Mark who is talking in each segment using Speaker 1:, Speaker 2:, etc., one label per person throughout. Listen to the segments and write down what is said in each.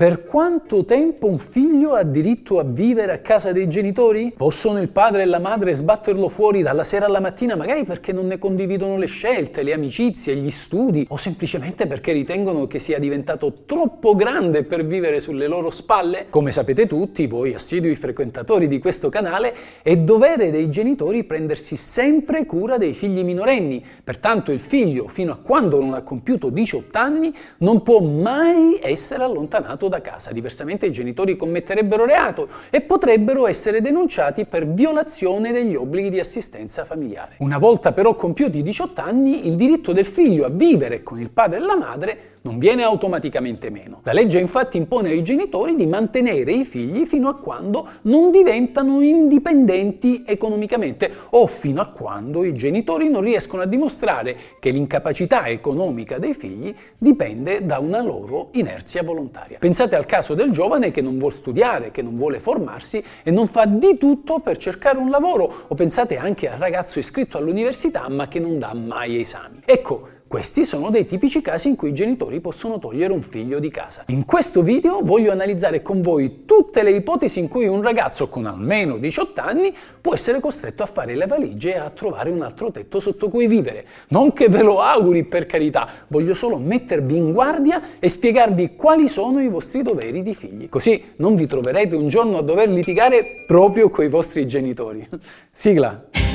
Speaker 1: Per quanto tempo un figlio ha diritto a vivere a casa dei genitori? Possono il padre e la madre sbatterlo fuori dalla sera alla mattina, magari perché non ne condividono le scelte, le amicizie, gli studi, o semplicemente perché ritengono che sia diventato troppo grande per vivere sulle loro spalle? Come sapete tutti, voi assidui frequentatori di questo canale, è dovere dei genitori prendersi sempre cura dei figli minorenni. Pertanto il figlio, fino a quando non ha compiuto 18 anni, non può mai essere allontanato da casa, diversamente i genitori commetterebbero reato e potrebbero essere denunciati per violazione degli obblighi di assistenza familiare. Una volta però compiuti i 18 anni, il diritto del figlio a vivere con il padre e la madre non viene automaticamente meno. La legge infatti impone ai genitori di mantenere i figli fino a quando non diventano indipendenti economicamente o fino a quando i genitori non riescono a dimostrare che l'incapacità economica dei figli dipende da una loro inerzia volontaria. Al caso del giovane che non vuole studiare, che non vuole formarsi e non fa di tutto per cercare un lavoro o pensate anche al ragazzo iscritto all'università ma che non dà mai esami. Ecco, questi sono dei tipici casi in cui i genitori possono togliere un figlio di casa. In questo video voglio analizzare con voi tutte le ipotesi in cui un ragazzo con almeno 18 anni può essere costretto a fare le valigie e a trovare un altro tetto sotto cui vivere. Non che ve lo auguri per carità, voglio solo mettervi in guardia e spiegarvi quali sono i vostri doveri di figli. Così non vi troverete un giorno a dover litigare proprio coi vostri genitori. Sigla!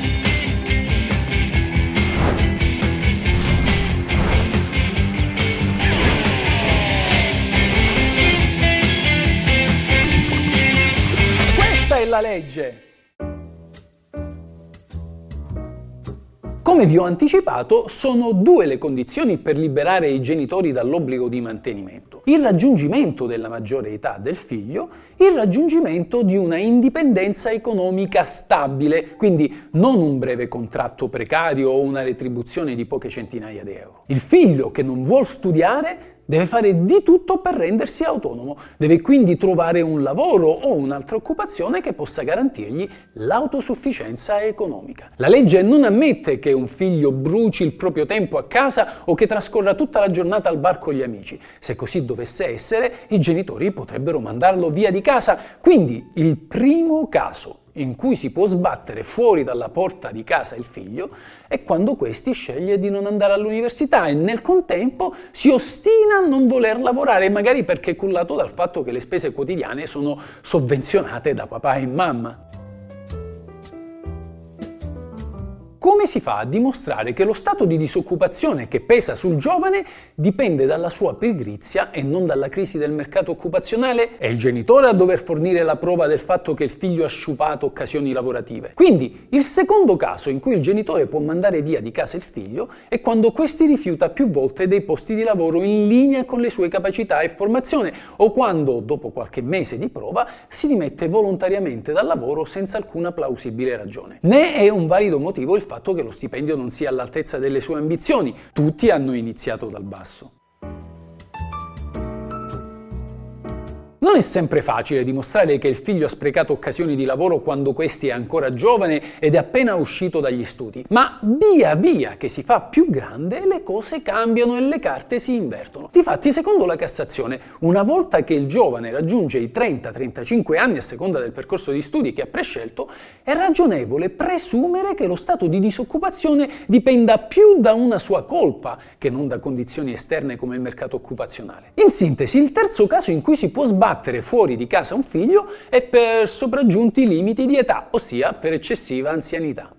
Speaker 1: La legge. Come vi ho anticipato, sono due le condizioni per liberare i genitori dall'obbligo di mantenimento. Il raggiungimento della maggiore età del figlio, il raggiungimento di una indipendenza economica stabile, quindi non un breve contratto precario o una retribuzione di poche centinaia di euro. Il figlio che non vuol studiare Deve fare di tutto per rendersi autonomo, deve quindi trovare un lavoro o un'altra occupazione che possa garantirgli l'autosufficienza economica. La legge non ammette che un figlio bruci il proprio tempo a casa o che trascorra tutta la giornata al bar con gli amici. Se così dovesse essere, i genitori potrebbero mandarlo via di casa. Quindi il primo caso in cui si può sbattere fuori dalla porta di casa il figlio è quando questi sceglie di non andare all'università e nel contempo si ostina a non voler lavorare, magari perché cullato dal fatto che le spese quotidiane sono sovvenzionate da papà e mamma. Come si fa a dimostrare che lo stato di disoccupazione che pesa sul giovane dipende dalla sua pigrizia e non dalla crisi del mercato occupazionale? È il genitore a dover fornire la prova del fatto che il figlio ha sciupato occasioni lavorative. Quindi il secondo caso in cui il genitore può mandare via di casa il figlio è quando questi rifiuta più volte dei posti di lavoro in linea con le sue capacità e formazione o quando, dopo qualche mese di prova, si dimette volontariamente dal lavoro senza alcuna plausibile ragione. Ne è un valido motivo il fatto fatto che lo stipendio non sia all'altezza delle sue ambizioni. Tutti hanno iniziato dal basso. Non è sempre facile dimostrare che il figlio ha sprecato occasioni di lavoro quando questi è ancora giovane ed è appena uscito dagli studi, ma via via che si fa più grande le cose cambiano e le carte si invertono. Difatti, secondo la Cassazione, una volta che il giovane raggiunge i 30-35 anni a seconda del percorso di studi che ha prescelto, è ragionevole presumere che lo stato di disoccupazione dipenda più da una sua colpa che non da condizioni esterne come il mercato occupazionale. In sintesi, il terzo caso in cui si può sbattere battere fuori di casa un figlio è per sopraggiunti limiti di età, ossia per eccessiva anzianità.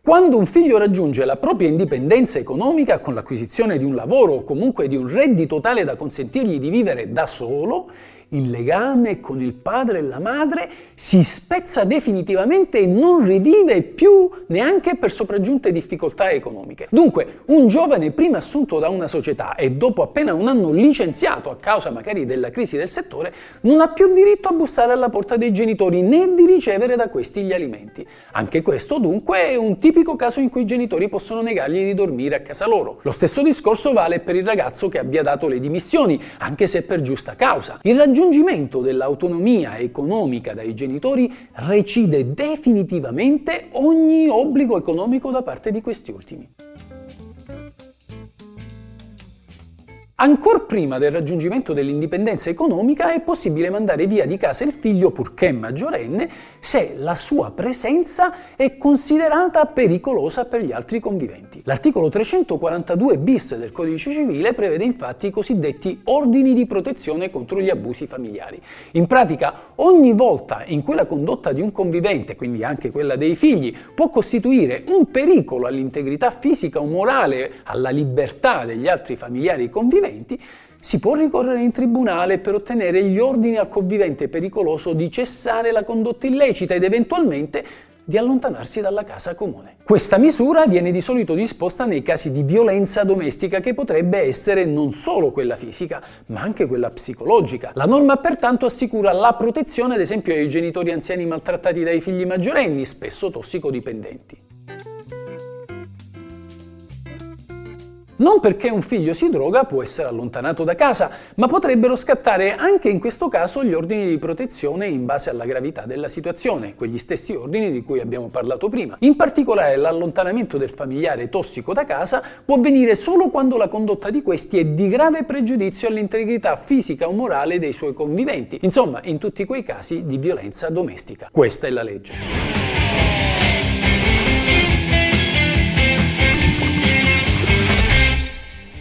Speaker 1: Quando un figlio raggiunge la propria indipendenza economica con l'acquisizione di un lavoro o comunque di un reddito tale da consentirgli di vivere da solo, il legame con il padre e la madre si spezza definitivamente e non rivive più neanche per sopraggiunte difficoltà economiche. Dunque, un giovane prima assunto da una società e dopo appena un anno licenziato a causa magari della crisi del settore, non ha più diritto a bussare alla porta dei genitori né di ricevere da questi gli alimenti. Anche questo dunque è un tipico caso in cui i genitori possono negargli di dormire a casa loro. Lo stesso discorso vale per il ragazzo che abbia dato le dimissioni, anche se per giusta causa. Il raggiungimento dell'autonomia economica dai genitori recide definitivamente ogni obbligo economico da parte di questi ultimi. Ancora prima del raggiungimento dell'indipendenza economica è possibile mandare via di casa il figlio purché maggiorenne se la sua presenza è considerata pericolosa per gli altri conviventi. L'articolo 342 bis del Codice Civile prevede infatti i cosiddetti ordini di protezione contro gli abusi familiari. In pratica, ogni volta in cui la condotta di un convivente, quindi anche quella dei figli, può costituire un pericolo all'integrità fisica o morale, alla libertà degli altri familiari conviventi, conviventi, si può ricorrere in tribunale per ottenere gli ordini al convivente pericoloso di cessare la condotta illecita ed eventualmente di allontanarsi dalla casa comune. Questa misura viene di solito disposta nei casi di violenza domestica che potrebbe essere non solo quella fisica, ma anche quella psicologica. La norma pertanto assicura la protezione ad esempio ai genitori anziani maltrattati dai figli maggiorenni, spesso tossicodipendenti. Non perché un figlio si droga può essere allontanato da casa, ma potrebbero scattare anche in questo caso gli ordini di protezione in base alla gravità della situazione, quegli stessi ordini di cui abbiamo parlato prima. In particolare l'allontanamento del familiare tossico da casa può avvenire solo quando la condotta di questi è di grave pregiudizio all'integrità fisica o morale dei suoi conviventi, insomma in tutti quei casi di violenza domestica. Questa è la legge.